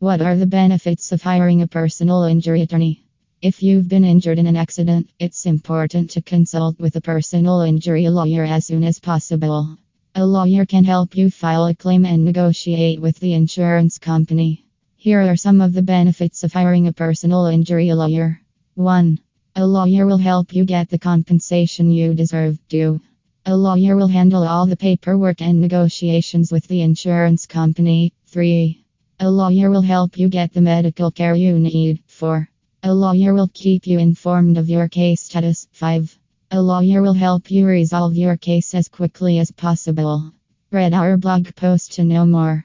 What are the benefits of hiring a personal injury attorney? If you've been injured in an accident, it's important to consult with a personal injury lawyer as soon as possible. A lawyer can help you file a claim and negotiate with the insurance company. Here are some of the benefits of hiring a personal injury lawyer. 1. A lawyer will help you get the compensation you deserve. 2. A lawyer will handle all the paperwork and negotiations with the insurance company. 3. A lawyer will help you get the medical care you need. 4. A lawyer will keep you informed of your case status. 5. A lawyer will help you resolve your case as quickly as possible. Read our blog post to know more.